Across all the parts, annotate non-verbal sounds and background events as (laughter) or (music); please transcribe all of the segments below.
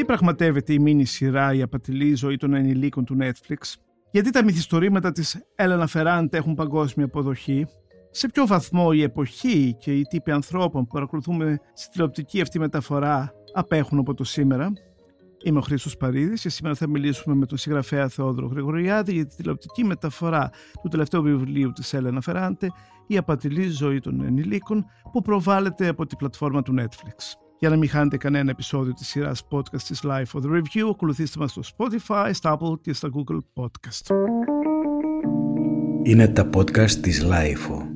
γιατί πραγματεύεται η μίνι σειρά «Η απατηλή ζωή των ενηλίκων» του Netflix, γιατί τα μυθιστορήματα της Έλενα Φεράντε έχουν παγκόσμια αποδοχή, σε ποιο βαθμό η εποχή και οι τύποι ανθρώπων που παρακολουθούμε στη τηλεοπτική αυτή μεταφορά απέχουν από το σήμερα; Είμαι ο Χρήστος Παρίδης και σήμερα θα μιλήσουμε με τον συγγραφέα Θεόδωρο Γρηγοριάδη για τη τηλεοπτική μεταφορά του τελευταίου βιβλίου της Έλενα Φεράντε «Η απατηλή ζωή των ενηλίκων» που προβάλλεται από τη πλατφόρμα του Netflix. Για να μην χάνετε κανένα επεισόδιο της σειράς podcast της Life for the Review, ακολουθήστε μας στο Spotify, στα Apple και στα Google Podcast. Είναι τα podcast της Life.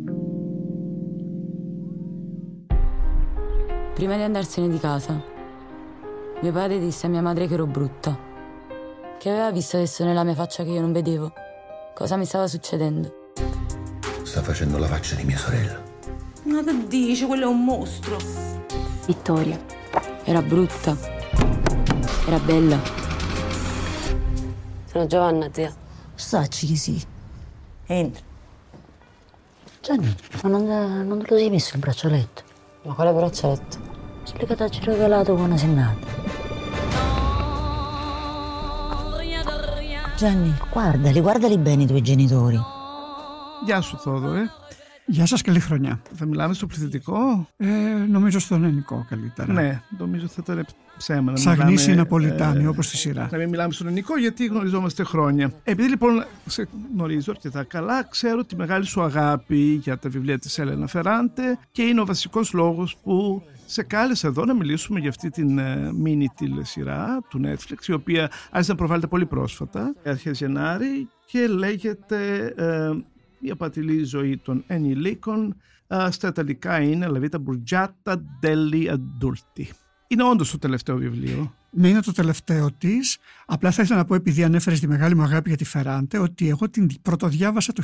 Prima di andarsene di casa, mio padre disse a mia madre che ero brutta, che aveva visto adesso nella mia faccia che io non vedevo cosa mi stava succedendo. Sta facendo la faccia di mia sorella. Ma che dici? Quello è un mostro. Vittoria. Era brutta. Era bella. Sono Giovanna, zia. Sacci che sì. Entra. Gianni, ma non, non te lo sei messo il braccialetto? Ma quale braccialetto? Quello che a ha regalato quando sei nata. Gianni, guardali, guardali bene i tuoi genitori. Gli ha eh? Γεια σας, καλή χρονιά. Θα μιλάμε στο πληθυντικό; Ε, νομίζω στον ελληνικό καλύτερα. Ναι, νομίζω θα ήταν ψέμα να Σαν μιλάμε, γνήσι Ναπολιτάνη, ε, όπως στη σειρά. Να μην μιλάμε στον ελληνικό γιατί γνωριζόμαστε χρόνια. Επειδή λοιπόν σε γνωρίζω αρκετά καλά, ξέρω τη μεγάλη σου αγάπη για τα βιβλία της Έλενα Φεράντε και είναι ο βασικός λόγος που σε κάλεσα εδώ να μιλήσουμε για αυτή την ε, mini τηλεσυρά του Netflix, η οποία άρχισε να προβάλλεται πολύ πρόσφατα, αρχές Γενάρη, και λέγεται ε, «Η απατηλή ζωή των ενηλίκων». Ε, στα Ιταλικά είναι «La vita bruciata degli adulti». Είναι όντως το τελευταίο βιβλίο. Ναι, είναι το τελευταίο της. Απλά θα ήθελα να πω, επειδή ανέφερες τη μεγάλη μου αγάπη για τη Φεράντε, ότι εγώ την πρωτοδιάβασα το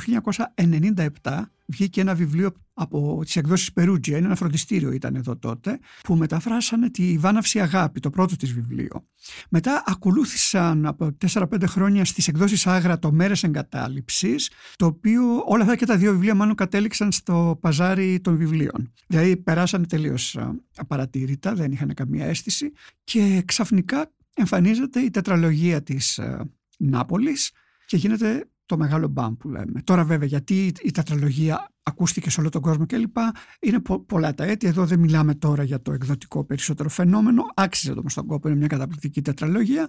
1997. Βγήκε ένα βιβλίο από τις εκδόσεις Περούτζια, είναι ένα φροντιστήριο ήταν εδώ τότε, που μεταφράσανε τη Βάναυση Αγάπη, το πρώτο της βιβλίο. Μετά ακολούθησαν από 4-5 χρόνια στις εκδόσεις Άγρα το Μέρες Εγκατάλειψης, το οποίο όλα αυτά και τα δύο βιβλία μάλλον κατέληξαν στο παζάρι των βιβλίων. Δηλαδή περάσανε τελείως απαρατήρητα, δεν είχαν καμία αίσθηση και ξαφνικά εμφανίζεται η τετραλογία της ε, Νάπολης και γίνεται το μεγάλο μπαμ που λέμε. Τώρα βέβαια γιατί η τετραλογία ακούστηκε σε όλο τον κόσμο κλπ. Είναι πο- πολλά τα έτη. Εδώ δεν μιλάμε τώρα για το εκδοτικό περισσότερο φαινόμενο. Άξιζε το στον κόπο, είναι μια καταπληκτική τετραλογία.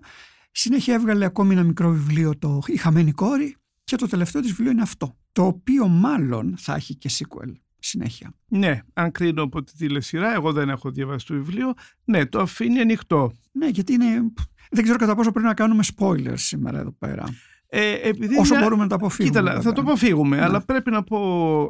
Συνέχεια έβγαλε ακόμη ένα μικρό βιβλίο το «Η χαμένη κόρη» και το τελευταίο της βιβλίο είναι αυτό. Το οποίο μάλλον θα έχει και sequel συνέχεια. Ναι, αν κρίνω από τη τηλεσυρά, εγώ δεν έχω διαβάσει το βιβλίο, ναι, το αφήνει ανοιχτό. Ναι, γιατί είναι... Δεν ξέρω κατά πόσο πρέπει να κάνουμε spoilers σήμερα εδώ πέρα. Ε, επειδή Όσο μια- μπορούμε να τα αποφύγουμε. Κοίτα, βέβαια. θα το αποφύγουμε, Ναι. αλλά πρέπει να πω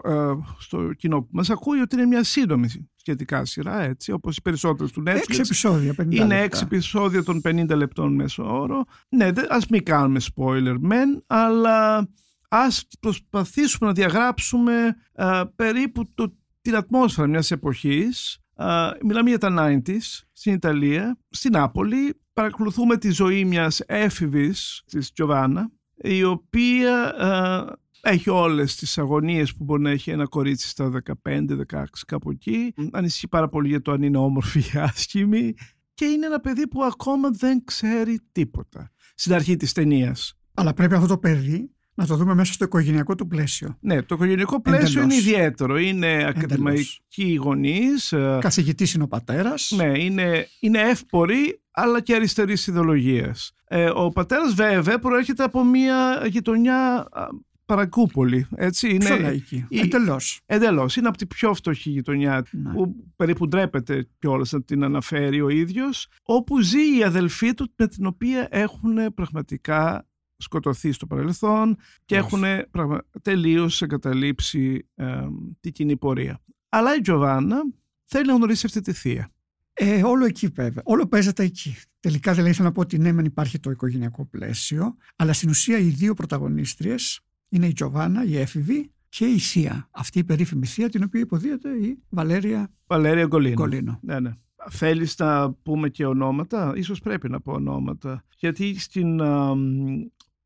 ε, στο κοινό που μας ακούει ότι είναι μια σύντομη σχετικά σειρά, έτσι, όπως οι περισσότερες του Netflix. Έξι επεισόδια, 50 Είναι λεπτά. έξι επεισόδια των 50 λεπτών μέσω όρο. Ναι, δεν- ας μην κάνουμε spoiler μεν, αλλά ας προσπαθήσουμε να διαγράψουμε α, περίπου το, την ατμόσφαιρα μιας εποχής. Α, μιλάμε για τα 90s στην Ιταλία, στην Νάπολη. Παρακολουθούμε τη ζωή μιας έφηβης της Τζοβάνα, η οποία α, έχει όλες τις αγωνίες που μπορεί να έχει ένα κορίτσι στα 15-16 κάπου εκεί. Ανησυχεί πάρα πολύ για το αν είναι όμορφη ή άσχημη και είναι ένα παιδί που ακόμα δεν ξέρει τίποτα στην αρχή της ταινίας. Αλλά πρέπει αυτό το παιδί να το δούμε μέσα στο οικογενειακό του πλαίσιο. Ναι, το οικογενειακό πλαίσιο Εντελώς. είναι ιδιαίτερο. Είναι ακαδημαϊκοί γονείς, ε, Καθηγητής είναι ο πατέρας. ναι, είναι, είναι εύποροι αλλά και αριστερής ιδεολογίας. Ε, ο πατέρας βέβαια προέρχεται από μια γειτονιά α, παρακούπολη. Έτσι, είναι, Πιο λαϊκή. η- Εντελώς. Εντελώς. Είναι από τη πιο φτωχή γειτονιά Ναι. που περίπου ντρέπεται κιόλας να την αναφέρει ο ίδιος, όπου ζει η αδελφή του με την οποία έχουν πραγματικά σκοτωθεί στο παρελθόν και Yes. έχουν πραγμα... τελείως εγκαταλείψει ε, την κοινή πορεία. Αλλά η Τζοβάνα θέλει να γνωρίσει αυτή τη θεία. Ε, όλο εκεί βέβαια. Όλο παίζεται εκεί. Τελικά δηλαδή ήθελα να πω ότι ναι, μεν υπάρχει το οικογενειακό πλαίσιο, αλλά στην ουσία οι δύο πρωταγωνίστριες είναι η Τζοβάνα, η έφηβη, και η θεία. Αυτή η περίφημη θεία την οποία υποδίεται η Βαλέρια Βαλέρια Γκολίνο. Γκολίνο. Ναι, ναι. Θέλεις να πούμε και ονόματα, ίσως πρέπει να πω ονόματα. Γιατί στην, α, μ,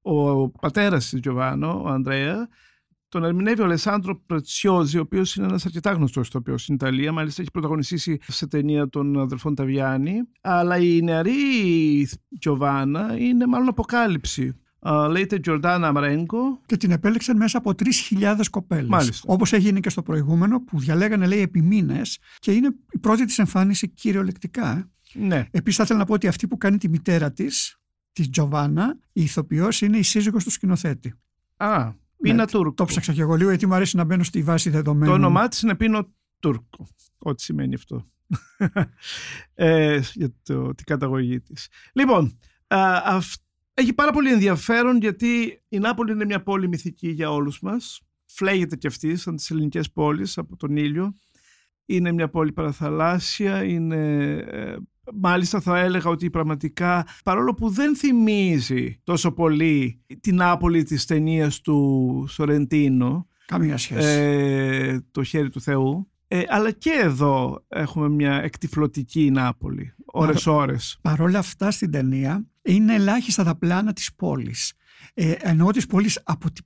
ο πατέρας της Τζοβάνο, ο Ανδρέα, Τον ερμηνεύει ο Αλεσάνδρο Πρετσιόζη, ο οποίος είναι ένας αρκετά γνωστός ηθοποιό στην Ιταλία. Μάλιστα έχει πρωταγωνιστήσει σε ταινία των αδελφών Ταβιάννη. Αλλά η νεαρή Τζοβάνα είναι μάλλον αποκάλυψη. Uh, λέγεται Τζορντάνα Μαρέγκο. Και την επέλεξαν μέσα από 3.000 κοπέλες. Μάλιστα. Όπως έγινε και στο προηγούμενο, που διαλέγανε, λέει, επί μήνε και είναι η πρώτη της εμφάνιση κυριολεκτικά. ε. Ναι. Επίσης, θα ήθελα να πω ότι αυτή που κάνει τη μητέρα της, τη Τζοβάνα, η ηθοποιός, είναι η σύζυγος του σκηνοθέτη. Α, Πίνα Ναι, Τούρκο. Το ψάξα και εγώ λίγο, γιατί μου αρέσει να μπαίνω στη βάση δεδομένων. Το όνομά της είναι Πίνο Τούρκο. Ό,τι σημαίνει αυτό. (laughs) ε, για το, την καταγωγή της. Λοιπόν, α, αυ- έχει πάρα πολύ ενδιαφέρον γιατί η Νάπολη είναι μια πόλη μυθική για όλους μας. Φλέγεται κι αυτή σαν τις ελληνικές πόλεις από τον ήλιο. Είναι μια πόλη παραθαλάσσια, είναι... ε, Μάλιστα θα έλεγα ότι πραγματικά παρόλο που δεν θυμίζει τόσο πολύ την Νάπολη της ταινίας του Σορεντίνο Καμία σχέση. ε, το χέρι του Θεού. Ε, αλλά και εδώ έχουμε μια εκτιφλωτική Νάπολη, ώρες-ώρες. Παρ' όλα αυτά στην ταινία είναι ελάχιστα τα πλάνα της πόλης. Ε, εννοώ της πόλης από τη,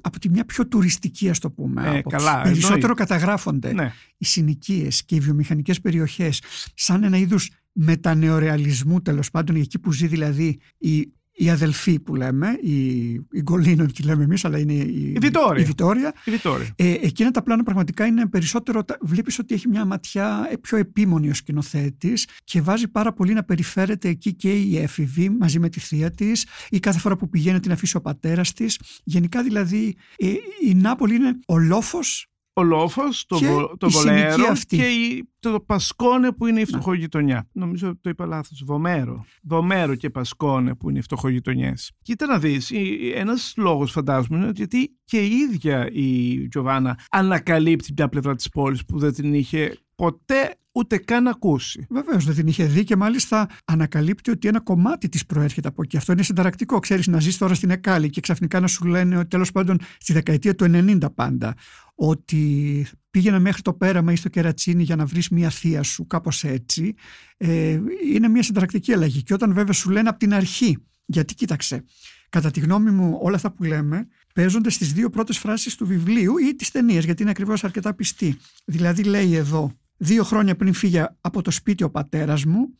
από τη μια πιο τουριστική ας το πούμε Ε, άποψη. καλά, Περισσότερο εννοείται. καταγράφονται Ναι, οι συνοικίες και οι βιομηχανικές περιοχές σαν ένα είδους μετανεορεαλισμού τέλος πάντων εκεί που ζει δηλαδή η, η αδελφή που λέμε, η, η Γκολίνο τη λέμε εμείς αλλά είναι η, Η Βιτόρια. η Βιτόρια η Βιτόρια. ε, εκείνα τα πλάνα πραγματικά είναι περισσότερο. τα- Βλέπεις ότι έχει μια ματιά ε, πιο επίμονη ο σκηνοθέτης και βάζει πάρα πολύ να περιφέρεται εκεί και η έφηβη μαζί με τη θεία της ή κάθε φορά που πηγαίνει να την αφήσει ο πατέρας της. Γενικά δηλαδή ε, η Νάπολη είναι ο λόφος. Ο Λόφος, το, Και βο, το η συνοικία Βολέρο αυτή. και η, το Πασκόνε που είναι η φτωχογειτονιά. Νομίζω το είπα λάθος. Βομέρο. Βομέρο και Πασκόνε που είναι οι φτωχογειτονιές. Κοίτα να δεις, η- ένας λόγος φαντάζομαι είναι ότι γιατί και η ίδια η Τζοβάνα ανακαλύπτει μια πλευρά της πόλης που δεν την είχε ποτέ ούτε καν ακούσει. Βεβαίως δεν την είχε δει και μάλιστα ανακαλύπτει ότι ένα κομμάτι της προέρχεται από εκεί. Αυτό είναι συνταρακτικό. Ξέρεις να ζει τώρα στην Εκάλη και ξαφνικά να σου λένε ότι τέλος πάντων στη δεκαετία του 90 πάντα ότι πήγαινε μέχρι το πέραμα ή στο κερατσίνι για να βρεις μία θεία σου, κάπως έτσι. Ε, είναι μια συνταρακτική αλλαγή. Και όταν βέβαια σου λένε από την αρχή, γιατί κοίταξε, κατά τη γνώμη μου, όλα αυτά που λέμε παίζονται στις δύο πρώτες φράσεις του βιβλίου ή τη ταινία, γιατί είναι ακριβώς αρκετά πιστή. Δηλαδή λέει εδώ, δύο χρόνια πριν φύγει από το σπίτι ο πατέρας μου,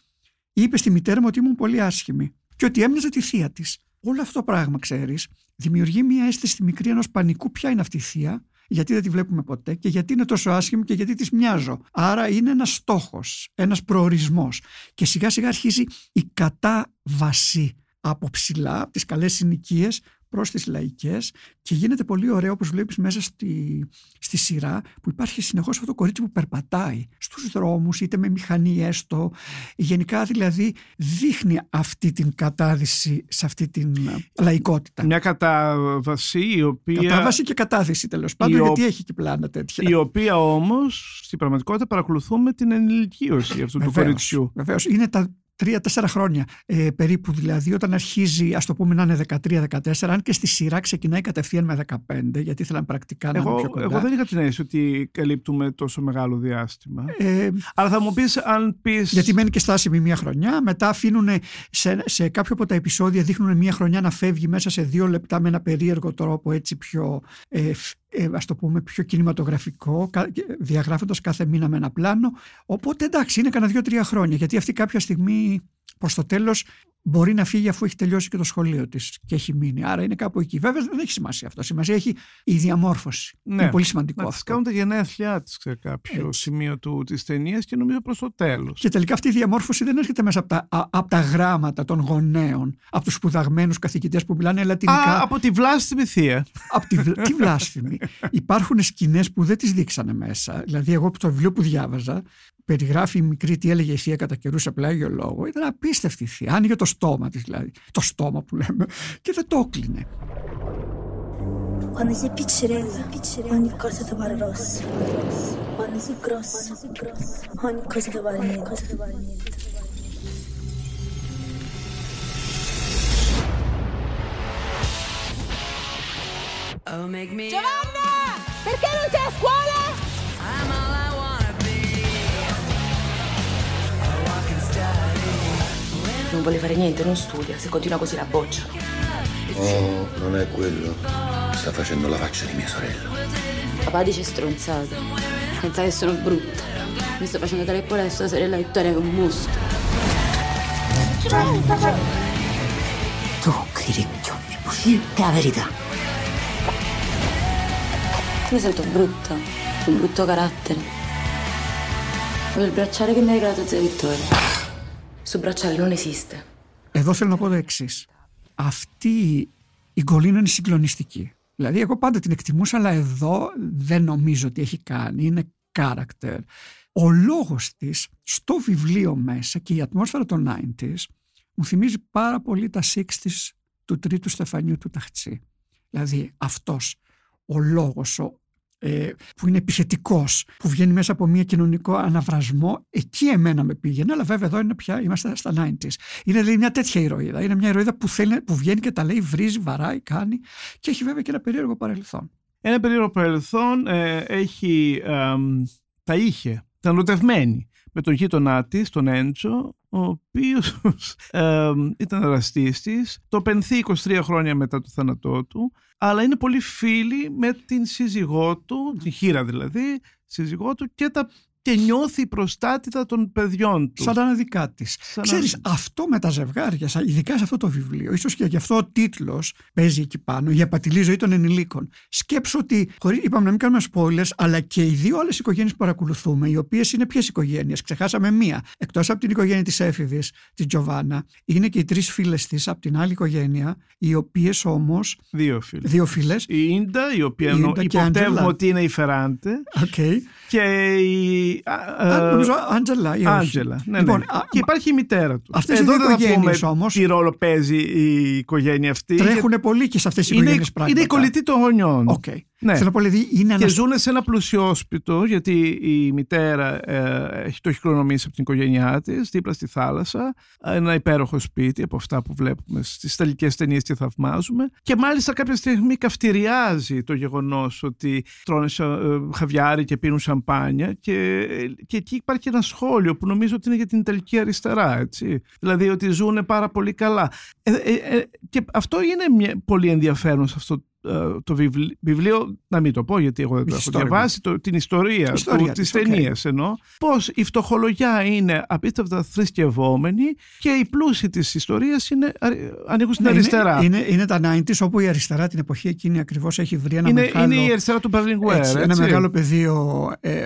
είπε στη μητέρα μου ότι ήμουν πολύ άσχημη και ότι έμοιαζε τη θεία της. Όλο αυτό το πράγμα, ξέρεις, δημιουργεί μια αίσθηση στη μικρή ενός πανικού. Ποια είναι αυτή η θεία, γιατί δεν τη βλέπουμε ποτέ και γιατί είναι τόσο άσχημη και γιατί της μοιάζω. Άρα είναι ένας στόχος, ένας προορισμός. Και σιγά σιγά αρχίζει η κατάβαση από ψηλά, από τις καλές συνοικίες προς τις λαϊκές και γίνεται πολύ ωραίο όπως βλέπεις μέσα στη, στη σειρά που υπάρχει συνεχώς αυτό το κορίτσι που περπατάει στους δρόμους είτε με μηχανή έστω γενικά δηλαδή δείχνει αυτή την κατάδυση σε αυτή την ε, λαϊκότητα. Μια κατάβαση η οποία, Κατάβαση και κατάδυση τέλος πάντων η ο- γιατί έχει και πλάνα τέτοια. η οποία όμως στην πραγματικότητα παρακολουθούμε την ενηλικίωση αυτού του Βεβαίως, κοριτσιού. Βεβαίως. Είναι τα τρία-τέσσερα χρόνια ε, περίπου δηλαδή όταν αρχίζει ας το πούμε να είναι 13-14 αν και στη σειρά ξεκινάει κατευθείαν με 15 γιατί ήθελαν πρακτικά να είναι πιο Εγώ, κοντά. εγώ δεν είχα την αίσθηση ότι καλύπτουμε τόσο μεγάλο διάστημα. Ε, Αλλά θα μου πεις αν πεις... γιατί μένει και στάσιμη μία χρονιά, μετά αφήνουν σε, σε κάποιο από τα επεισόδια δείχνουν μία χρονιά να φεύγει μέσα σε δύο λεπτά με ένα περίεργο τρόπο έτσι πιο, ε, φ- ε, ας το πούμε, πιο κινηματογραφικό, κα- και διαγράφοντας κάθε μήνα με ένα πλάνο. Οπότε εντάξει, είναι κανένα δύο-τρία χρόνια, γιατί αυτή κάποια στιγμή προς το τέλος μπορεί να φύγει αφού έχει τελειώσει και το σχολείο της και έχει μείνει. Άρα είναι κάπου εκεί. Βέβαια δεν έχει σημασία αυτό. Σημασία έχει η διαμόρφωση. Ναι. Είναι πολύ σημαντικό Να της αυτό. κάνουν τα γενέθλιά της σε κάποιο Έτσι. σημείο του, της ταινίας και νομίζω προς το τέλος. Και τελικά αυτή η διαμόρφωση δεν έρχεται μέσα από τα, α- από τα γράμματα των γονέων, από τους σπουδαγμένους καθηγητές που μιλάνε λατινικά. Α, από τη βλάστημη θεία. από τη, βλ- τη βλάσφημη. Υπάρχουν σκηνές που δεν τις δείξανε μέσα. Δηλαδή, εγώ το βιβλίο που διάβαζα, περιγράφει η μικρή τι έλεγε η θεία κατά καιρούς σε πλάγιο λόγο. Ήταν απίστευτη η θεία. Άνοιγε το το στόμα της, δηλαδή το στόμα που λέμε και δεν το κλίνει. Περίπου δεν είναι δυνατόν να τα βρουν. Λοιπόν, οι κρουσί είναι δυνατόν να τα βρουν. Τι ωραία! Γιατί δεν είναι δυνατόν! Vuole fare niente, non studia. Se continua così la boccia. Oh, non è quello. Sta facendo la faccia di mia sorella. Papà dice stronzate. Pensa che sono brutta. Mi sto facendo dare pure a sua sorella Vittoria che è un mostro. Tu cricchio mi che è la verità. Mi sento brutta. Un brutto carattere. Quel bracciale che mi ha regalato zia Vittoria. Su bracciale non esiste. Εδώ θέλω να πω το εξής. Αυτή η γκολίνα είναι συγκλονιστική. Δηλαδή, εγώ πάντα την εκτιμούσα, αλλά εδώ δεν νομίζω ότι έχει κάνει. Είναι character. Ο λόγος της στο βιβλίο μέσα και η ατμόσφαιρα των 90s μου θυμίζει πάρα πολύ τα 60s του τρίτου στεφανιού του Ταχτσί. Δηλαδή αυτός ο λόγος, ο, ε, που είναι επιθετικός, που βγαίνει μέσα από μια κοινωνικό αναβρασμό, εκεί εμένα με πήγαινε, αλλά βέβαια εδώ είναι πια, είμαστε στα 90s. Είναι δηλαδή μια τέτοια ηρωίδα. Είναι μια ηρωίδα που, θέλει, που βγαίνει και τα λέει, βρίζει, βαράει, κάνει και έχει βέβαια και ένα περίεργο παρελθόν. Ένα περίεργο παρελθόν ε, έχει, εμ, τα είχε, ήταν ερωτευμένη με τον γείτονά της, τον Έντσο, ο οποίος (laughs) εμ, ήταν εραστής της, το πενθεί 23 χρόνια μετά το θάνατό του, αλλά είναι πολύ φίλοι με την σύζυγό του, την χείρα δηλαδή, σύζυγό του και, τα, και νιώθει η προστάτιδα των παιδιών τους. Σαν να είναι δικά της. Σαν να- Ξέρεις, αυτό με τα ζευγάρια, σαν- ειδικά σε αυτό το βιβλίο, ίσως και γι' αυτό ο τίτλος παίζει εκεί πάνω, η απατηλή ζωή των ενηλίκων. Σκέψου ότι, χωρίς, είπαμε να μην κάνουμε spoilers, αλλά και οι δύο άλλες οικογένειες που παρακολουθούμε, οι οποίες είναι ποιες οικογένειες, ξεχάσαμε μία. Εκτός από την οικογένεια της έφηβης, τη Τζοβάνα, είναι και οι τρεις φίλες της από την άλλη οικογένεια, οι οποίες όμως. Δύο φίλοι. Δύο φίλες. Η Ίντα, η οποία Η Ίντα και η υποπτεύουμε Άντζελα. ότι είναι η Φεράντε, Okay. και η α, Α, ε, νομίζω Άντζελα ή όχι. Άντζελα. Ναι, Λοιπόν, ναι. α, και υπάρχει η μητέρα τους. Αυτές οι Εδώ δύο δεν θα πούμε οικογένειες όμως- τι ρόλο παίζει η οικογένεια αυτή. Τρέχουν πολύ και σε αυτές τι είναι, οικογένειες πράγματα. είναι η κολλητή των γονιών. Οκ. Ναι. Θέλω να πω, δηλαδή, είναι Και ένας ζουν σε ένα πλουσιόσπιτο, γιατί η μητέρα ε, έχει, το έχει κληρονομήσει από την οικογένειά της, δίπλα στη θάλασσα. Ένα υπέροχο σπίτι από αυτά που βλέπουμε στις ιταλικές ταινίες και θαυμάζουμε. Και μάλιστα κάποια στιγμή καυτηριάζει το γεγονός ότι τρώνε σα- ε, χαβιάρι και πίνουν σαμπάνια. Και, και εκεί υπάρχει ένα σχόλιο που νομίζω ότι είναι για την Ιταλική αριστερά. Έτσι. Δηλαδή ότι ζουν πάρα πολύ καλά. Ε, ε, ε, και αυτό είναι μια, πολύ ενδιαφέρον σε αυτό ε, το βιβλίο, βιβλίο, να μην το πω γιατί εγώ δεν το έχω Ιστορία. διαβάσει, το, την ιστορία, Ιστορία του, της, της οκ. ταινίας εννοώ, πώς η φτωχολογιά είναι απίστευτα θρησκευόμενη και οι πλούσιοι της ιστορίας είναι, αρι- ανήκουν στην Ναι, αριστερά. Είναι, είναι, είναι τα 90s όπου η αριστερά την εποχή εκείνη ακριβώς έχει βρει ένα είναι, μεγάλο, είναι η αριστερά του Berlinguer. έτσι, ένα έτσι. μεγάλο πεδίο ε,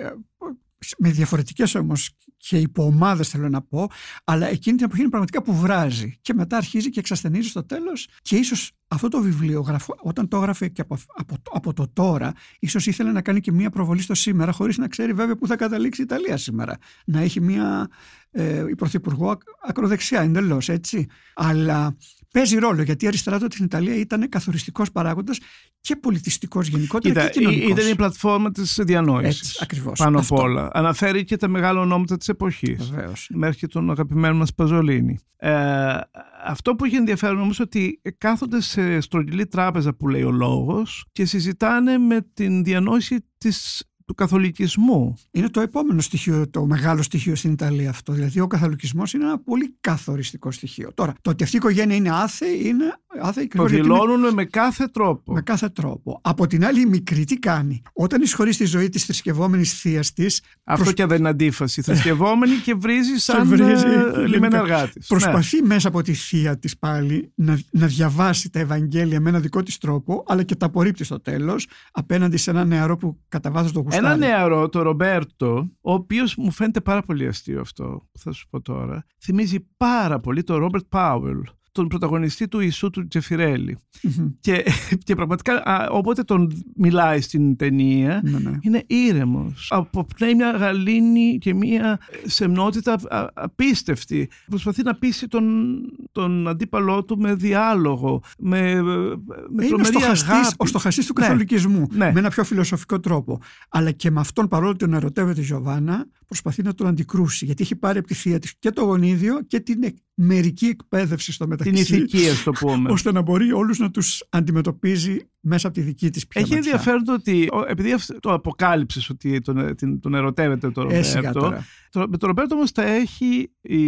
με διαφορετικές όμως και υποομάδες θέλω να πω αλλά εκείνη την εποχή είναι πραγματικά που βράζει. Και μετά αρχίζει και εξασθενίζει στο τέλος και ίσως αυτό το βιβλίο γραφω- όταν το έγραφε και από, από, το- από το τώρα ίσως ήθελε να κάνει και μία προβολή στο σήμερα χωρίς να ξέρει βέβαια που θα καταλήξει η Ιταλία σήμερα. Να έχει μία ε, η Πρωθυπουργό ακ- ακροδεξιά εντελώς, έτσι. Αλλά παίζει ρόλο γιατί η αριστερά τότε στην Ιταλία ήταν καθοριστικός παράγοντας και πολιτιστικός γενικότερα Κοίτα, και κοινωνικός. ήταν η πλατφόρμα της διανόησης. Έτσι, ακριβώς. Πάνω Αυτό. απ' όλα. Αναφέρει και τα μεγάλα ονόματα της εποχής. Βεβαίως. μέχρι και τον αγαπημένο μας Παζολίνη. Ε, αυτό που έχει ενδιαφέρον όμως ότι κάθονται σε στρογγυλή τράπεζα που λέει ο λόγος και συζητάνε με την διανόηση της, του καθολικισμού. Είναι το επόμενο στοιχείο, το μεγάλο στοιχείο στην Ιταλία αυτό. Δηλαδή, ο καθολικισμός είναι ένα πολύ καθοριστικό στοιχείο. Τώρα, το ότι αυτή η οικογένεια είναι άθεη, είναι άθεη Το ακριβώς γιατί είναι δηλώνουν με κάθε τρόπο. με κάθε τρόπο. Από την άλλη, η μικρή τι κάνει; Όταν εισχωρεί στη ζωή της θρησκευόμενης θείας της, Αυτό και δεν είναι αντίφαση. Θρησκευόμενη και βρίζει σαν βρίζει, ε, γενικά. λιμενεργά της. προσπαθεί μέσα από τη θεία της πάλι να, να διαβάσει τα Ευαγγέλια με ένα δικό της τρόπο, αλλά και τα απορρίπτει στο τέλος απέναντι σε ένα νεαρό που κατά βάθος το γουστάρει. Ένα νεαρό, το Ρομπέρτο, ο οποίος μου φαίνεται πάρα πολύ αστείο αυτό που θα σου πω τώρα, θυμίζει πάρα πολύ τον Ρόμπερτ Πάουελ, τον πρωταγωνιστή του Ιησού του Τζεφιρέλη. Μμμ. Και, και πραγματικά, α, όποτε τον μιλάει στην ταινία, Ναι, ναι. είναι ήρεμος. Αποπνέει μια γαλήνη και μια σεμνότητα α- απίστευτη. Προσπαθεί να πείσει τον, τον αντίπαλό του με διάλογο, με, με Είναι ο τρομερή στοχαστής, αγάπη. ο στοχαστής του Ναι. καθολικισμού Ναι. με ένα πιο φιλοσοφικό τρόπο. Αλλά και με αυτόν παρόλο που τον ερωτεύεται η Γιωβάνα προσπαθεί να τον αντικρούσει γιατί έχει πάρει από τη θεία της και το γονίδιο και την εκ- μερική εκπαίδευση στο μεταξύ Την ηθική, ας το πούμε. ώστε να μπορεί όλους να τους αντιμετωπίζει μέσα από τη δική της πια Έχει ματιά. ενδιαφέρον το ότι, ο- επειδή αυτό το αποκάλυψες ότι τον, την- τον ερωτεύεται τον Ε, σιγά Ρομπέρτο, τώρα. το- με τον Ρομπέρτο όμως τα έχει η,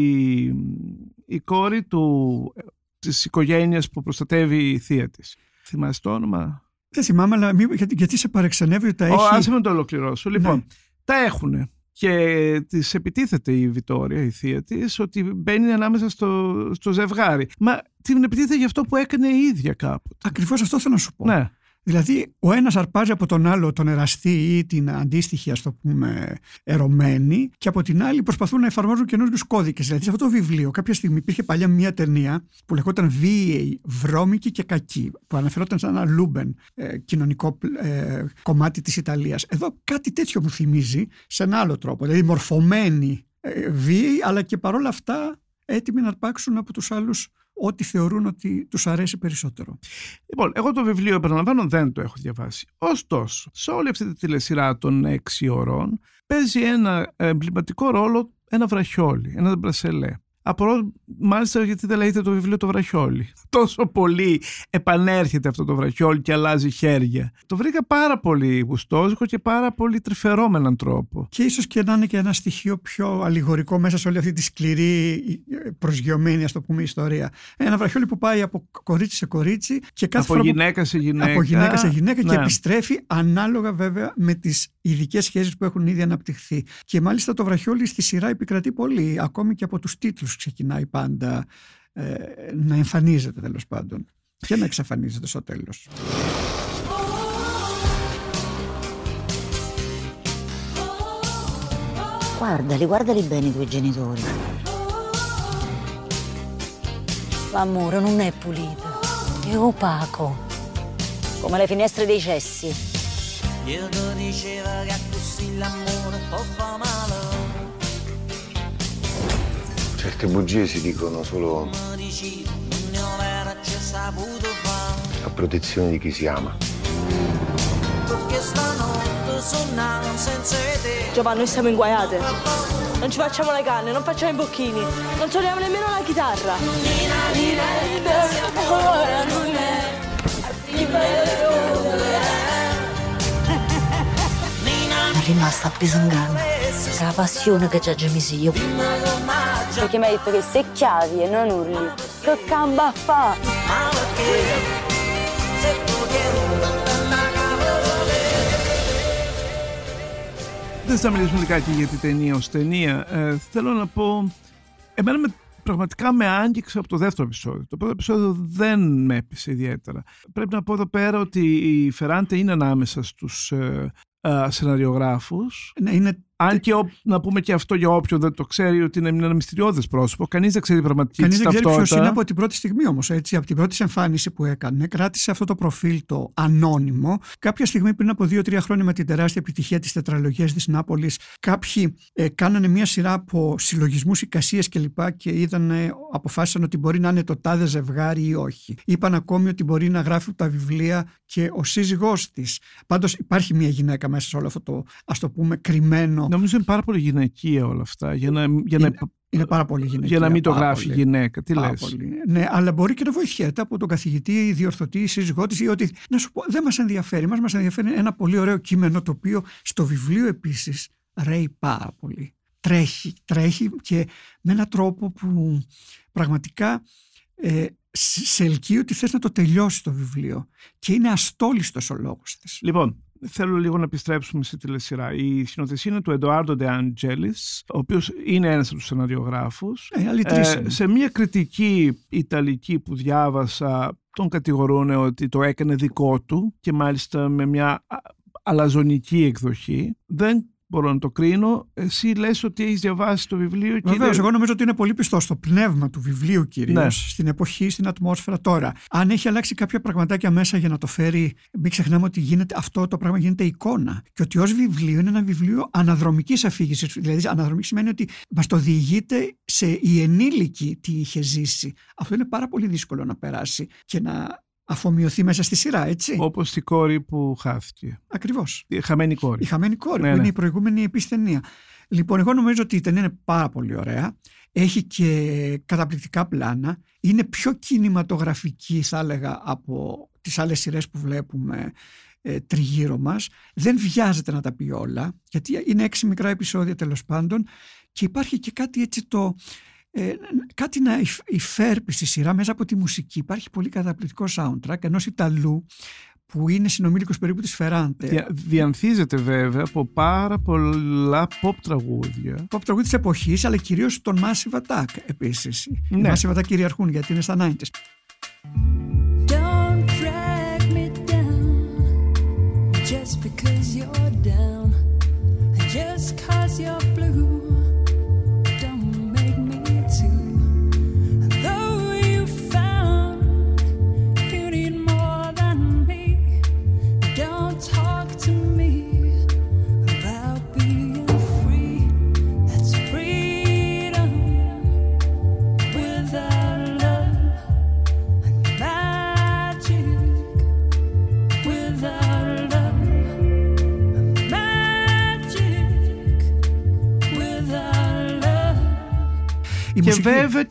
η κόρη του, της οικογένειας που προστατεύει η θεία της. Θυμάσαι το όνομα; Δεν θυμάμαι, αλλά μη, γιατί, γιατί σε παρεξενεύει ότι τα έχει. Ω, άσε με το ολοκληρώσω. Λοιπόν, Ναι. τα έχουν. Και της επιτίθεται η Βιτόρια, η θεία της, ότι μπαίνει ανάμεσα στο, στο ζευγάρι. Μα την επιτίθεται για αυτό που έκανε η ίδια κάποτε. Ακριβώς αυτό θέλω να σου πω. Ναι. Δηλαδή, ο ένας αρπάζει από τον άλλο τον εραστή ή την αντίστοιχη, ας το πούμε, ερωμένη, και από την άλλη προσπαθούν να εφαρμόζουν καινούριους κώδικες. Δηλαδή, σε αυτό το βιβλίο, κάποια στιγμή υπήρχε παλιά μια ταινία που λεγόταν βίαιοι, βρώμικοι και κακοί, που αναφερόταν σαν ένα λούμπεν ε, κοινωνικό ε, κομμάτι της Ιταλίας. Εδώ κάτι τέτοιο μου θυμίζει σε ένα άλλο τρόπο. Δηλαδή, μορφωμένοι, ε, βίαιοι, αλλά και παρόλα αυτά έτοιμοι να αρπάξουν από τους άλλους ό,τι θεωρούν ότι τους αρέσει περισσότερο. Λοιπόν, εγώ το βιβλίο, επαναλαμβάνω, δεν το έχω διαβάσει. Ωστόσο, σε όλη αυτή τη τηλεσειρά των έξι ωρών παίζει ένα εμβληματικό ρόλο ένα βραχιόλι, ένα μπρασελέ. Απορώ μάλιστα γιατί δεν λέγεται το βιβλίο το βραχιόλι. (laughs) Τόσο πολύ επανέρχεται αυτό το βραχιόλι και αλλάζει χέρια. Το βρήκα πάρα πολύ γουστόζικο και πάρα πολύ τρυφερό με έναν τρόπο. Και ίσως και να είναι και ένα στοιχείο πιο αλληγορικό μέσα σε όλη αυτή τη σκληρή προσγειωμένη, ας το πούμε, ιστορία. Ένα βραχιόλι που πάει από κορίτσι σε κορίτσι και κάθε από φορά που- γυναίκα σε γυναίκα. από γυναίκα σε γυναίκα και Ναι. επιστρέφει ανάλογα βέβαια με τις ειδικές σχέσεις που έχουν ήδη αναπτυχθεί. Και μάλιστα το βραχιόλι στη σειρά επικρατεί πολύ, ακόμη και από τους τίτλους ξεκινάει πάντα ε, να εμφανίζεται τέλος πάντων και να εξαφανίζεται στο τέλος. Guardali, guardali bene i tuoi genitori. L'amore non è pulito, è opaco, come le finestre dei cessi. Io ti dicevo che così l'amore può fare male Certe bugie si dicono solo a protezione di chi si ama. Giovanni, noi siamo inguaiate. Non ci facciamo le canne, non facciamo i bocchini, non suoniamo nemmeno la chitarra. Rimasta a Pisangano. È la passione che ci ha gemisi io. Perché mi ha detto che se chiavi e non urli, che camba a fa? Ma perché se tu tieni una Δεν θα μιλήσουμε λιγάκι για την ταινία ως ταινία. Ε, θέλω να πω, εμένα με, πραγματικά με άγγιξε από το δεύτερο επεισόδιο. Το πρώτο επεισόδιο δεν με έπεισε ιδιαίτερα. Πρέπει να πω εδώ πέρα ότι η Φεράντε είναι ανάμεσα στους ε, ε, σεναριογράφους. Ναι, είναι Αν και ο- να πούμε και αυτό για όποιον δεν το ξέρει ότι είναι ένα μυστηριώδες πρόσωπο. Κανείς δεν ξέρει την πραγματική Κανείς της δεν ξέρει ποιος ταυτότητα. είναι από την πρώτη στιγμή όμως. Από την πρώτη εμφάνιση που έκανε, κράτησε αυτό το προφίλ το ανώνυμο. Κάποια στιγμή πριν από δύο-τρία χρόνια, με την τεράστια επιτυχία της τετραλογίας της Νάπολης, κάποιοι ε, κάνανε μια σειρά από συλλογισμούς, εικασίες κλπ. Και είδαν, ε, αποφάσισαν ότι μπορεί να είναι το τάδε ζευγάρι ή όχι. Είπαν ακόμη ότι μπορεί να γράφει τα βιβλία και ο σύζυγός της. Πάντως υπάρχει μια γυναίκα μέσα σε όλο αυτό το ας το πούμε κρυμμένο. Νομίζω είναι πάρα πολύ γυναικεία όλα αυτά. Για να, για να, Είναι- Είναι πάρα πολύ γυναικεία. για να μην το πάρα γράφει πολύ. γυναίκα. Τι Πάρα λες; πολύ. Ναι, αλλά μπορεί και να βοηθιέται από τον καθηγητή, διορθωτή, σύζυγό τη ή ότι. Να σου πω, δεν μας ενδιαφέρει. Μα μας ενδιαφέρει ένα πολύ ωραίο κείμενο το οποίο στο βιβλίο επίσης ρέει πάρα πολύ. Τρέχει, τρέχει και με έναν τρόπο που πραγματικά ε, σε σε ελκύει ότι θες να το τελειώσει το βιβλίο και είναι αστόλιστος ο λόγος της. Λοιπόν, θέλω λίγο να επιστρέψουμε στη τηλεσυρά. Η σκηνοθεσία είναι του Εντοάρντο Ντε Αντζέλης, ο οποίος είναι ένας από τους σεναριογράφους. Ε, άλλοι τρεις είναι. σε μια κριτική ιταλική που διάβασα, τον κατηγορούν ότι το έκανε δικό του και μάλιστα με μια α- αλαζονική εκδοχή. Δεν μπορώ να το κρίνω. Εσύ λες ότι έχεις διαβάσει το βιβλίο και Βεβαίως, είναι- εγώ νομίζω ότι είναι πολύ πιστό στο πνεύμα του βιβλίου κυρίως, Ναι. στην εποχή, στην ατμόσφαιρα τώρα. Αν έχει αλλάξει κάποια πραγματάκια μέσα για να το φέρει, μην ξεχνάμε ότι γίνεται, αυτό το πράγμα γίνεται εικόνα. Και ότι ως βιβλίο είναι ένα βιβλίο αναδρομικής αφήγησης. Δηλαδή, αναδρομική σημαίνει ότι μας το διηγείται σε η ενήλικη τι είχε ζήσει. Αυτό είναι πάρα πολύ δύσκολο να περάσει και να αφομοιωθεί μέσα στη σειρά, έτσι. όπως η κόρη που χάθηκε. Ακριβώς. Η χαμένη κόρη. Η χαμένη κόρη, Ναι, που ναι. είναι η προηγούμενη επίσης ταινία. Λοιπόν, εγώ νομίζω ότι η ταινία είναι πάρα πολύ ωραία. Έχει και καταπληκτικά πλάνα. Είναι πιο κινηματογραφική, θα έλεγα, από τις άλλες σειρές που βλέπουμε ε, τριγύρω μας. Δεν βιάζεται να τα πει όλα, γιατί είναι έξι μικρά επεισόδια τέλος πάντων και υπάρχει και κάτι έτσι το... Ε, κάτι να υφ- υφέρπει στη σειρά μέσα από τη μουσική. Υπάρχει πολύ καταπληκτικό soundtrack ενός Ιταλού που είναι συνομήλικος περίπου της Φεράντε. Δια, διανθίζεται βέβαια από πάρα πολλά pop τραγούδια. Pop τραγούδια της εποχής, αλλά κυρίως τον Massive Attack επίσης. Οι Ναι. Massive Attack κυριαρχούν γιατί είναι στα 90s. Don't drag me down just because you're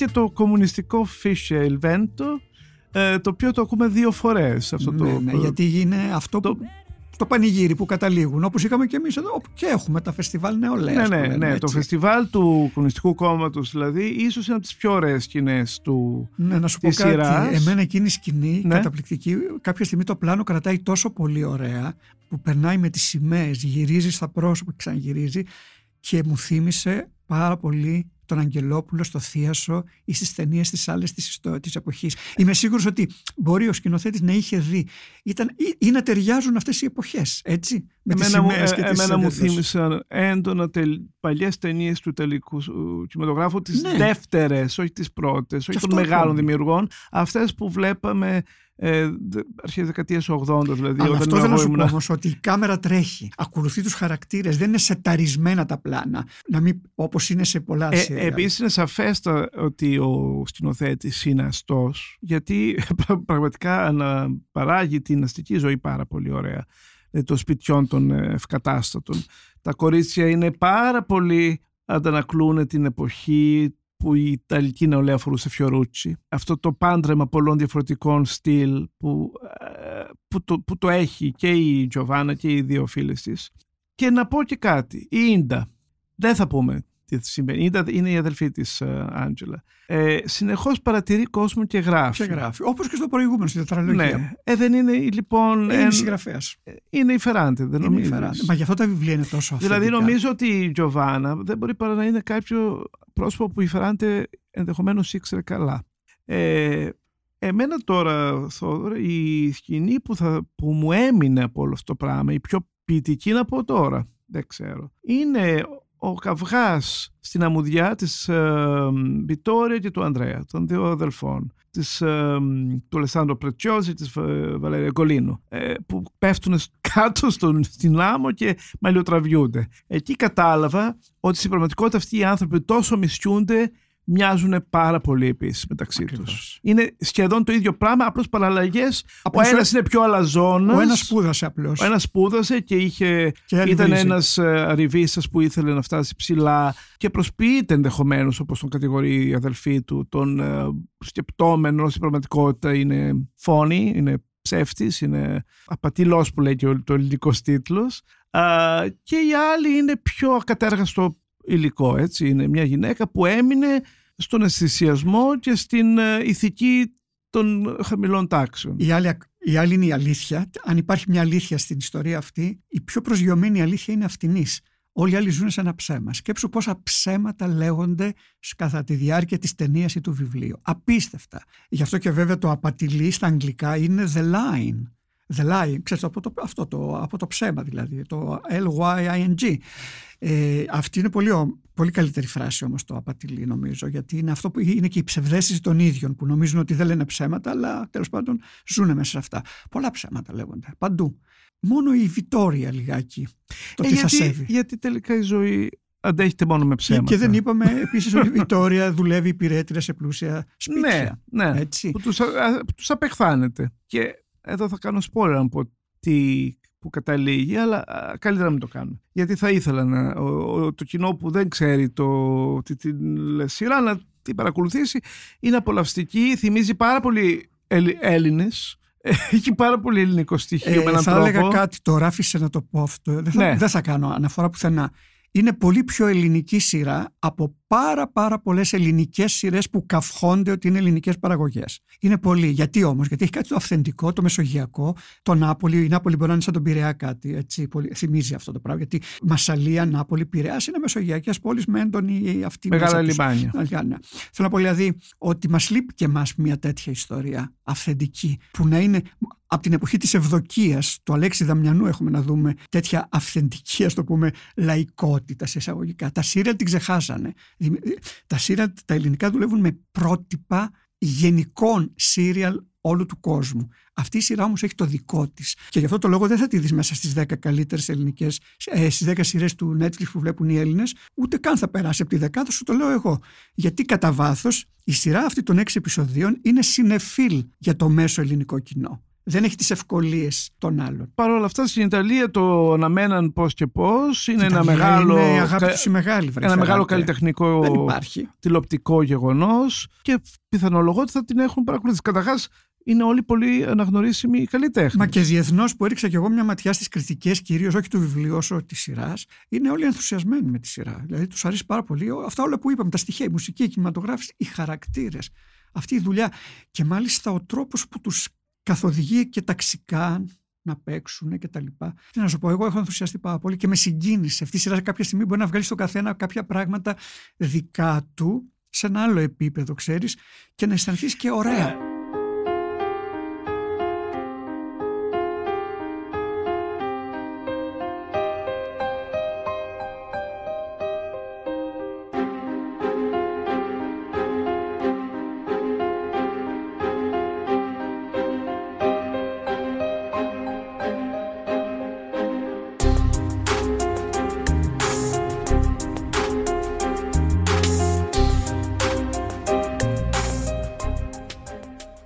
και το κομμουνιστικό Fischer Il Vento, ε, το οποίο το ακούμε δύο φορές. Αυτό το, Ναι, ναι, γιατί είναι αυτό το- που, το πανηγύρι που καταλήγουν. Όπως είχαμε και εμείς εδώ, όπου και έχουμε τα φεστιβάλ νεολαίας. Ναι, που ναι, λένε, ναι. Το έτσι. φεστιβάλ του Κομμουνιστικού Κόμματος δηλαδή, ίσως είναι από τις πιο ωραίες σκηνές του, Ναι, να σου πω της κάτι. σειράς. Εμένα εκείνη η σκηνή, Ναι. καταπληκτική, κάποια στιγμή το πλάνο κρατάει τόσο πολύ ωραία που περνάει με τις σημαίες, γυρίζει στα πρόσωπα και ξαναγυρίζει και μου θύμισε πάρα πολύ τον Αγγελόπουλο στο Θίασο ή στις ταινίες της άλλες της, ιστο- της εποχής. Είμαι σίγουρος ότι μπορεί ο σκηνοθέτης να είχε δει ήταν, ή, ή να ταιριάζουν αυτές οι εποχές, έτσι, με τις Εμένα, μου, σημαίες ε, και τις εμένα μου εντελώς. θύμισαν έντονα τελ, παλιές ταινίες του τελικού ε, κινηματογράφου, τις Ναι. δεύτερες, όχι τις πρώτες, όχι αυτό των μεγάλων ακόμη. δημιουργών, αυτές που βλέπαμε ε, δε- αρχές δεκαετίας 80 δηλαδή. Αλλά όταν αυτό δεν εγώ να σου πω ήμουνα- όμως ότι η κάμερα τρέχει, ακολουθεί τους χαρακτήρες, δεν είναι σεταρισμένα τα πλάνα, να μην, όπως είναι σε πολλά Ε, σειρά. Επίσης είναι σαφέστα ότι ο σκηνοθέτης είναι αστός γιατί (laughs) πρα- πραγματικά ανα- παράγει την αστική ζωή πάρα πολύ ωραία ε, των σπιτιών των ε, ευκατάστατων. Τα κορίτσια είναι πάρα πολύ αντανακλούν την εποχή που η Ιταλική νεολαία φορούσε φιωρούτσι. Αυτό το πάντρεμα πολλών διαφορετικών στυλ που, ε, που, το, που το έχει και η Τζοβάνα και οι δύο φίλες της. Και να πω και κάτι. Η Ίντα, δεν θα πούμε τι συμβαίνει. Η Ίντα είναι η αδελφή της ε, Άντζελα. Ε, συνεχώς παρατηρεί κόσμο και γράφει. Και γράφει. Όπως και στο προηγούμενο, στη τετραλογία. Ναι. Ε, δεν είναι λοιπόν... Είναι εν- συγγραφέας. είναι η Φεράντε, δεν Είναι νομίζεις. Φεράντε. Μα γι' αυτό τα βιβλία είναι τόσο αυθεντικά. Δηλαδή νομίζω ότι η Τζοβάνα δεν μπορεί παρά να είναι κάποιο πρόσωπο που η Φεράντε ενδεχομένως ήξερε καλά. Ε, εμένα τώρα, Θόδωρα, η σκηνή που, θα, που μου έμεινε από όλο αυτό το πράγμα, η πιο ποιητική να πω τώρα, δεν ξέρω, είναι ο καυγάς στην αμμουδιά της ε, Βιτόρια και του Ανδρέα, των δύο αδελφών, της, ε, του Αλεσάνδρο Πρετσιόζη, της ε, Βαλέρια Γκολίνου, ε, που πέφτουν (laughs) κάτω στον, στην άμμο και μαλλιοτραβιούνται. Εκεί κατάλαβα ότι στην πραγματικότητα αυτοί οι άνθρωποι τόσο μισιούνται μοιάζουν πάρα πολύ επίσης μεταξύ Ακριβώς. τους. Είναι σχεδόν το ίδιο πράγμα, απλώς παραλλαγές. Ο Απλώς ένας είναι πιο αλαζόνας. Ο ένας σπούδασε απλώς. Ο ένας σπούδασε και είχε, Και άλλη ήταν βρίζει. ένας ε, αριβίστας που ήθελε να φτάσει ψηλά και προσποιείται ενδεχομένως όπως τον κατηγορεί η αδελφή του τον ε, σκεπτόμενο στην πραγματικότητα είναι φόνη, είναι ψεύτης, είναι απατηλός που λέει και ο, το ελληνικός τίτλος Α, και η άλλη είναι πιο ακατέργαστο υλικό έτσι είναι μια γυναίκα που έμεινε στον αισθησιασμό και στην ε, ηθική των χαμηλών τάξεων. Η άλλη, η άλλη είναι η αλήθεια. Αν υπάρχει μια αλήθεια στην ιστορία αυτή, η πιο προσγειωμένη αλήθεια είναι αυτινής. Όλοι οι άλλοι ζουν σε ένα ψέμα. Σκέψου πόσα ψέματα λέγονται κατά τη διάρκεια της ταινίας ή του βιβλίου. Απίστευτα. Γι' αυτό και βέβαια το απατηλή στα αγγλικά είναι the line. The lie, ξέρεις, από το, αυτό το, από το ψέμα δηλαδή, το L-Y-I-N-G. Ε, αυτή είναι πολύ, ο- πολύ καλύτερη φράση όμως το απατηλή νομίζω, γιατί είναι αυτό που είναι και η ψευδέστηση των ίδιων που νομίζουν ότι δεν λένε ψέματα, αλλά τέλος πάντων ζουν μέσα σε αυτά. Πολλά ψέματα λέγονται, παντού. Μόνο η Βιτόρια λιγάκι, το Ε, τι θα γιατί, σέβει. γιατί τελικά η ζωή αντέχεται μόνο με Και, ψέματα. και δεν είπαμε (laughs) επίσης ότι η Βιτόρια δουλεύει υπηρέτρια σε πλούσια σπίτια. Ναι, ναι. Έτσι. Που τους, α- α- που τους απεχθάνεται. Και εδώ θα κάνω σπόρα να πω τι, που καταλήγει, αλλά α, καλύτερα να μην το κάνω. Γιατί θα ήθελα να, ο- ο- το κοινό που δεν ξέρει το, τη, την σειρά να την παρακολουθήσει. Είναι απολαυστική, θυμίζει πάρα πολύ Έλλη- Έλληνες. (laughs) Έχει πάρα πολύ ελληνικό στοιχείο με Ε, έναν θα τρόπο. έλεγα κάτι τώρα, άφησε να το πω αυτό. Δεν θα, Ναι. δεν θα κάνω αναφορά πουθενά. Είναι πολύ πιο ελληνική σειρά από πάρα πάρα πολλές ελληνικές σειρές που καυχόνται ότι είναι ελληνικές παραγωγές. Είναι πολύ. Γιατί όμως, γιατί έχει κάτι το αυθεντικό, το μεσογειακό, το Νάπολη. Η Νάπολη μπορεί να είναι σαν τον Πειραιά κάτι, έτσι, πολύ, θυμίζει αυτό το πράγμα. Γιατί Μασαλία, Νάπολη, Πειραιάς είναι μεσογειακές πόλεις με έντονη αυτή Μεγάλα μέσα τους. λιμάνια. Αλγάνια. Θέλω να πω δηλαδή ότι μας λείπει και εμάς μια τέτοια ιστορία αυθεντική που να είναι από την εποχή της Ευδοκίας του Αλέξη Δαμιανού έχουμε να δούμε τέτοια αυθεντική ας το πούμε λαϊκότητα σε εισαγωγικά. Τα σύριαλ την ξεχάσανε. Δημι- Τα σύριαλ τα ελληνικά δουλεύουν με πρότυπα γενικών σύριαλ όλου του κόσμου. Αυτή η σειρά όμως έχει το δικό της. Και γι' αυτό το λόγο δεν θα τη δεις μέσα στις 10 καλύτερες ελληνικές, ε, στις 10 σειρές του Netflix που βλέπουν οι Έλληνες, ούτε καν θα περάσει από τη δεκάδα, σου το λέω εγώ. Γιατί κατά βάθος η σειρά αυτή των 6 επεισοδίων είναι συνεφίλ για το μέσο ελληνικό κοινό. Δεν έχει τις ευκολίες των άλλων. Παρ' όλα αυτά στην Ιταλία το αναμέναν πώς και πώς. Είναι ένα Ιταλία μεγάλο, είναι η αγάπη κα- τους η μεγάλη, βρε ένα μεγάλο Φερράντε. καλλιτεχνικό Δεν υπάρχει. τηλεοπτικό γεγονός και πιθανολογώ ότι θα την έχουν παρακολουθήσει. Καταρχάς, είναι όλοι πολύ αναγνωρίσιμοι καλλιτέχνες. Μα και διεθνώς που έριξα κι εγώ μια ματιά στις κριτικές, κυρίως όχι του βιβλίου όσο της σειράς, είναι όλοι ενθουσιασμένοι με τη σειρά. Δηλαδή τους αρέσει πάρα πολύ αυτά όλα που είπαμε, τα στοιχεία, η μουσική, η κινηματογράφηση, οι χαρακτήρες. Αυτή η δουλειά. Και μάλιστα ο τρόπος που τους καθοδηγεί και ταξικά να παίξουν και τα λοιπά. Τι να σου πω, εγώ έχω ενθουσιαστεί πάρα πολύ και με συγκίνησε. Αυτή η σειρά κάποια στιγμή μπορεί να βγάλει στον καθένα κάποια πράγματα δικά του σε ένα άλλο επίπεδο, ξέρεις, και να αισθανθείς και ωραία.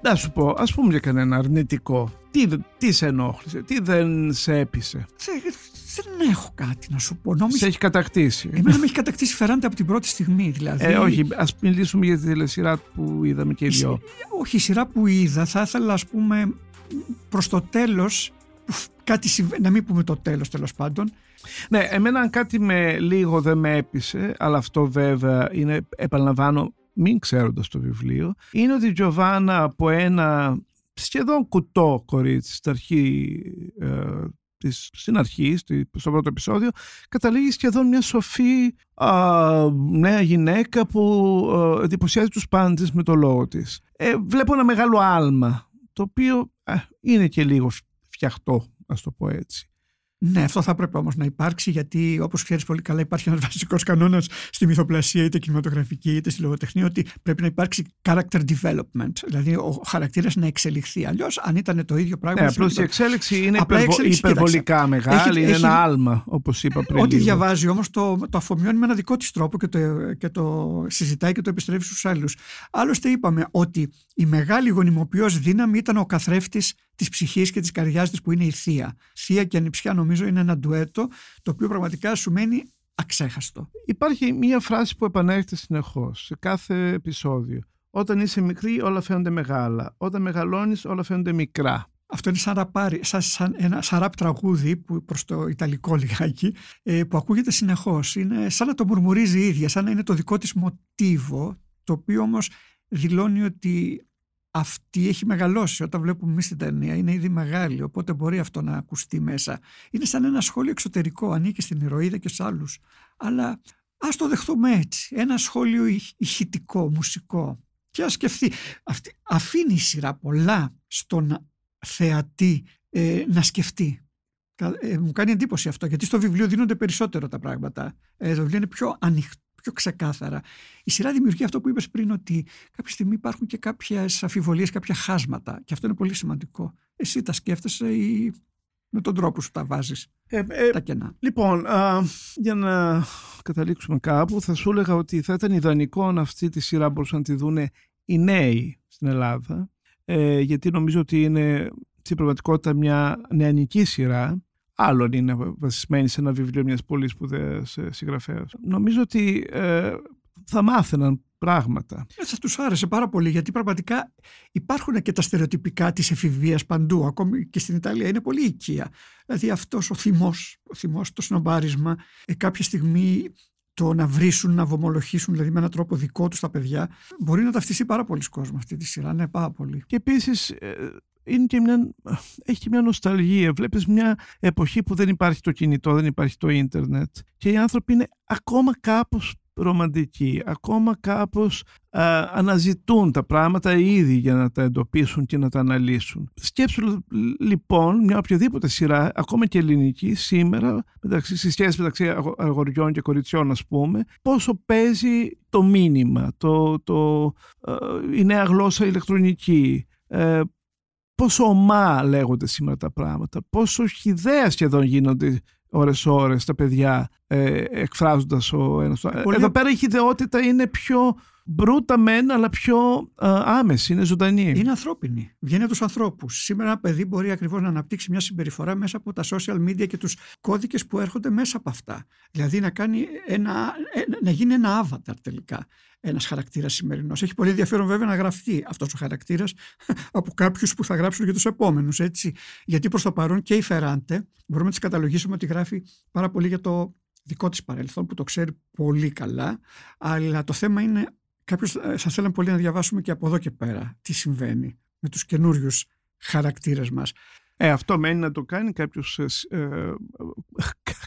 Να σου πω, ας πούμε για κανένα αρνητικό. Τι, τι σε ενόχλησε, τι δεν σε έπεισε; Δεν, δεν έχω κάτι να σου πω. Νόμιζα... Σε έχει κατακτήσει. Εμένα με έχει κατακτήσει φεράντε από την πρώτη στιγμή. Δηλαδή, Ε, όχι, ας μιλήσουμε για τη τηλεσυρά που είδαμε και οι η δυο. σειρά- όχι, η σειρά που είδα θα ήθελα ας πούμε προς το τέλος που φ- κάτι συμβα- να μην πούμε το τέλος τέλος πάντων Ναι, εμένα αν κάτι με λίγο δεν με έπεισε, αλλά αυτό βέβαια είναι, επαναλαμβάνω, μην ξέροντας το βιβλίο, είναι ότι η Τζοβάνα από ένα σχεδόν κουτό κορίτσι στην αρχή, ε, της, στην αρχή, στη- στο πρώτο επεισόδιο, καταλήγει σχεδόν μια σοφή α, νέα γυναίκα που ε, εντυπωσιάζει τους πάντες με το λόγο της. Ε, βλέπω ένα μεγάλο άλμα, το οποίο ε, είναι και λίγο φτιαχτό, ας το πω έτσι. Ναι, αυτό θα πρέπει όμως να υπάρξει, γιατί όπως ξέρεις πολύ καλά, υπάρχει ένας βασικός κανόνας στη μυθοπλασία, είτε κινηματογραφική είτε στη λογοτεχνία, ότι πρέπει να υπάρξει character development. Δηλαδή ο χαρακτήρας να εξελιχθεί. Αλλιώς, αν ήταν το ίδιο πράγμα. Ναι, θα απλώς η ήταν- εξέλιξη είναι Απλά η υπερβο- εξέλιξη, υπερβολικά κοίταξε. μεγάλη, Έχει- είναι έχει- ένα άλμα, όπως είπα πριν. Ό,τι λίγο. διαβάζει όμως το, το αφομοιώνει με ένα δικό της τρόπο και το, και το συζητάει και το επιστρέφει στους άλλους. Άλλωστε, είπαμε ότι η μεγάλη γονιμοποιό δύναμη ήταν ο καθρέφτης της ψυχής και της καρδιάς της που είναι η θεία. Θεία και ανιψιά, νομίζω, είναι ένα ντουέτο το οποίο πραγματικά σου μένει αξέχαστο. Υπάρχει μία φράση που επανέρχεται συνεχώς σε κάθε επεισόδιο. Όταν είσαι μικρή, όλα φαίνονται μεγάλα. Όταν μεγαλώνεις, όλα φαίνονται μικρά. Αυτό είναι σαν, ραπάρι, σαν, σαν ένα σαράπ τραγούδι που προς το ιταλικό λιγάκι ε, που ακούγεται συνεχώς. Είναι σαν να το μουρμουρίζει η ίδια, σαν να είναι το δικό της μοτίβο το οποίο όμως δηλώνει ότι αυτή έχει μεγαλώσει. Όταν βλέπουμε εμείς την ταινία είναι ήδη μεγάλη οπότε μπορεί αυτό να ακουστεί μέσα. Είναι σαν ένα σχόλιο εξωτερικό. Ανήκει στην ηρωίδα και σε άλλους. Αλλά ας το δεχτούμε έτσι. Ένα σχόλιο ηχ- ηχητικό, μουσικό. Και ας σκεφτεί. Αυτή, αφήνει η σειρά πολλά στον θεατή ε, να σκεφτεί. Κα- ε, μου κάνει εντύπωση αυτό, γιατί στο βιβλίο δίνονται περισσότερο τα πράγματα. Ε, το βιβλίο είναι πιο ανοιχτό, πιο ξεκάθαρα. Η σειρά δημιουργεί αυτό που είπες πριν, ότι κάποια στιγμή υπάρχουν και κάποιες αφιβολίες, κάποια χάσματα. Και αυτό είναι πολύ σημαντικό. Εσύ τα σκέφτεσαι ή με τον τρόπο σου τα βάζεις, Ε, ε, τα κενά; λοιπόν, α, για να καταλήξουμε κάπου, θα σου έλεγα ότι θα ήταν ιδανικό αν αυτή τη σειρά μπορούσαν να τη δούνε οι νέοι στην Ελλάδα, ε, γιατί νομίζω ότι είναι στην πραγματικότητα μια νεανική σειρά, άλλον είναι βασισμένη σε ένα βιβλίο μιας πολύ σπουδαίας ε, συγγραφέας. Νομίζω ότι ε, θα μάθαιναν πράγματα. Ε, Θα τους άρεσε πάρα πολύ γιατί πραγματικά υπάρχουν και τα στερεοτυπικά της εφηβείας παντού, ακόμη και στην Ιταλία είναι πολύ οικία. Δηλαδή αυτός ο θυμός, ο θυμός το σνομπάρισμα, ε, κάποια στιγμή το να βρίσουν, να βομολογήσουν δηλαδή με έναν τρόπο δικό τους τα παιδιά. Μπορεί να ταυτιστεί πάρα πολλοί κόσμο αυτή τη σειρά. Ναι, πάρα πολύ. Και επίσης είναι και μια, έχει και μια νοσταλγία. Βλέπεις μια εποχή που δεν υπάρχει το κινητό, δεν υπάρχει το ίντερνετ και οι άνθρωποι είναι ακόμα κάπως ρομαντικοί, ακόμα κάπως α, αναζητούν τα πράγματα ήδη για να τα εντοπίσουν και να τα αναλύσουν. Σκέψου λοιπόν μια οποιαδήποτε σειρά, ακόμα και ελληνική, σήμερα, μεταξύ, στις σχέσεις μεταξύ αγο- αγοριών και κοριτσιών ας πούμε, πόσο παίζει το μήνυμα, το, το, ε, η νέα γλώσσα ηλεκτρονική, ε, πόσο ομά λέγονται σήμερα τα πράγματα, πόσο χιδέα σχεδόν γίνονται ώρες-ώρες τα παιδιά ε, εκφράζοντας ο ένας τον άλλο. Πολύ- Εδώ πέρα η χιδεότητα είναι πιο μπρούτα μεν, αλλά πιο ε, άμεση, είναι ζωντανή. Είναι ανθρώπινη. Βγαίνει από τους ανθρώπους. Σήμερα ένα παιδί μπορεί ακριβώς να αναπτύξει μια συμπεριφορά μέσα από τα social media και τους κώδικες που έρχονται μέσα από αυτά. Δηλαδή να, κάνει ένα, ένα- να γίνει ένα avatar τελικά. Ένας χαρακτήρας σημερινός. Έχει πολύ ενδιαφέρον βέβαια να γραφτεί αυτός ο χαρακτήρας (laughs) από κάποιους που θα γράψουν για τους επόμενους. Γιατί προς το παρόν και η Φεράντε μπορούμε να της καταλογίσουμε ότι γράφει πάρα πολύ για το δικό της παρελθόν που το ξέρει πολύ καλά αλλά το θέμα είναι κάποιος θα θέλαμε πολύ να διαβάσουμε και από εδώ και πέρα τι συμβαίνει με τους καινούριους χαρακτήρες μας. Ε, αυτό μένει να το κάνει κάποιος, ε, ε,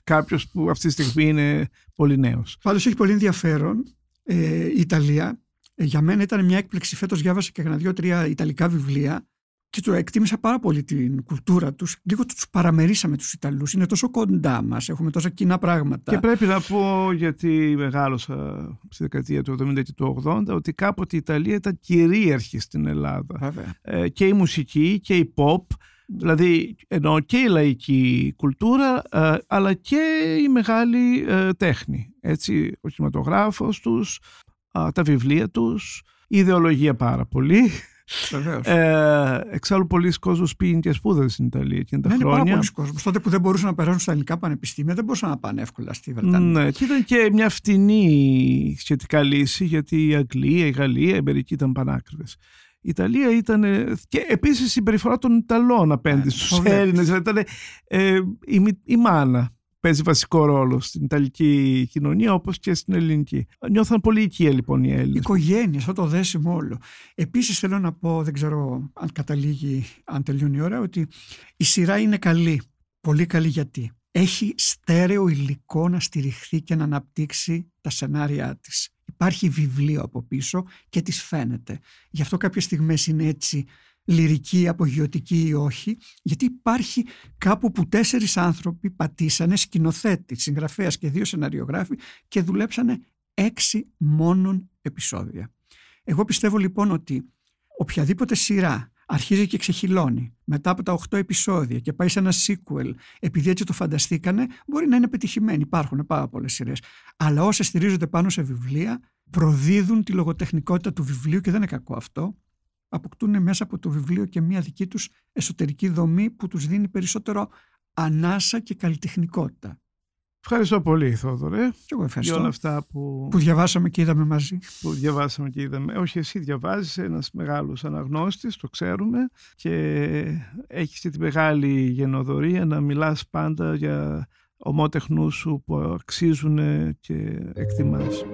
κάποιος που αυτή τη στιγμή είναι πολύ νέος. Πάντως έχει πολύ ενδιαφέρον ε, η Ιταλία. Ε, για μένα ήταν μια έκπληξη. Φέτος διάβασα και κανένα δύο-τρία Ιταλικά βιβλία και το εκτίμησα πάρα πολύ την κουλτούρα τους. Λίγο τους παραμερίσαμε τους Ιταλούς. Είναι τόσο κοντά μας. Έχουμε τόσα κοινά πράγματα. Και πρέπει να πω, γιατί μεγάλωσα στη δεκαετία του 70 και του 80, ότι κάποτε η Ιταλία ήταν κυρίαρχη στην Ελλάδα. Βέβαια. Ε, και η μουσική και η pop, δηλαδή εννοώ και η λαϊκή κουλτούρα, ε, αλλά και η μεγάλη ε, τέχνη. Έτσι, ο κινηματογράφος τους, α, τα βιβλία τους, η ιδεολογία πάρα πολύ. Βεβαίως. Ε, εξάλλου πολλοί κόσμος πήγαινε και σπούδασε στην Ιταλία εκείνα τα Ναι, είναι πάρα χρόνια. πολλοί κόσμοι. Τότε που δεν μπορούσαν να περάσουν στα ελληνικά πανεπιστήμια, δεν μπορούσαν να πάνε εύκολα στη Βρετανία. Ναι, και ήταν και μια φτηνή σχετικά λύση γιατί η Αγγλία, η Γαλλία, η Αμερική ήταν πανάκριβες. Η Ιταλία ήταν. ε, και επίσης η συμπεριφορά των Ιταλών απέναντι Ναι, στους το βλέπεις. Έλληνες. Δηλαδή ήταν. ε, η, μη- η μάνα παίζει βασικό ρόλο στην Ιταλική κοινωνία όπως και στην ελληνική. Νιώθαν πολύ οικία λοιπόν οι Έλληνες. Οικογένειες, αυτό το δέσιμο όλο. Επίσης θέλω να πω, δεν ξέρω αν καταλήγει, αν τελειώνει η ώρα, ότι η σειρά είναι καλή. Πολύ καλή γιατί. Έχει στέρεο υλικό να στηριχθεί και να αναπτύξει τα σενάρια της. Υπάρχει βιβλίο από πίσω και της φαίνεται. Γι' αυτό κάποιες στιγμές είναι έτσι λυρική, απογειωτική ή όχι, γιατί υπάρχει κάπου που τέσσερις άνθρωποι πατήσανε σκηνοθέτη, συγγραφέας και δύο σεναριογράφοι και δουλέψανε έξι μόνον επεισόδια. Εγώ πιστεύω λοιπόν ότι οποιαδήποτε σειρά αρχίζει και ξεχυλώνει μετά από τα 8 επεισόδια και πάει σε ένα sequel επειδή έτσι το φανταστήκανε, μπορεί να είναι πετυχημένη. Υπάρχουν πάρα πολλές σειρές. Αλλά όσε στηρίζονται πάνω σε βιβλία προδίδουν τη λογοτεχνικότητα του βιβλίου και δεν είναι κακό αυτό. Αποκτούν μέσα από το βιβλίο και μια δική τους εσωτερική δομή που τους δίνει περισσότερο ανάσα και καλλιτεχνικότητα. Ευχαριστώ πολύ, Θόδωρε. Και εγώ ευχαριστώ. Για όλα αυτά που, Που διαβάσαμε και είδαμε μαζί. που διαβάσαμε και είδαμε. Όχι, εσύ διαβάζεις ένας μεγάλος αναγνώστης, το ξέρουμε, και έχεις και τη μεγάλη γενοδορία να μιλάς πάντα για ομότεχνούς σου που αξίζουν και εκτιμάς.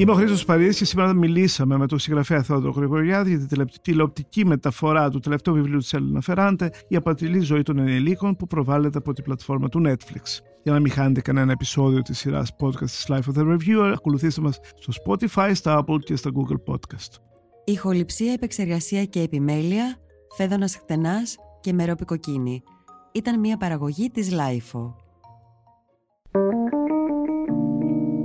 Είμαι ο Χρήστος Παρίδης και σήμερα μιλήσαμε με τον συγγραφέα Θεόδωρο Γρηγοριάδη για την τηλε- τηλεοπτική μεταφορά του τελευταίου βιβλίου της Έλληνα Φεράντε «Η απατηλή ζωή των ενηλίκων» που προβάλλεται από την πλατφόρμα του Netflix. Για να μην χάνετε κανένα επεισόδιο της σειράς podcast της Life of the Reviewer, ακολουθήστε μας στο Spotify, στα Apple και στα Google Podcast. Ηχοληψία, επεξεργασία και επιμέλεια, φέδωνας χτενάς και μερόπικο κοκκίνη. Ήταν μια παραγωγή της Lifeo.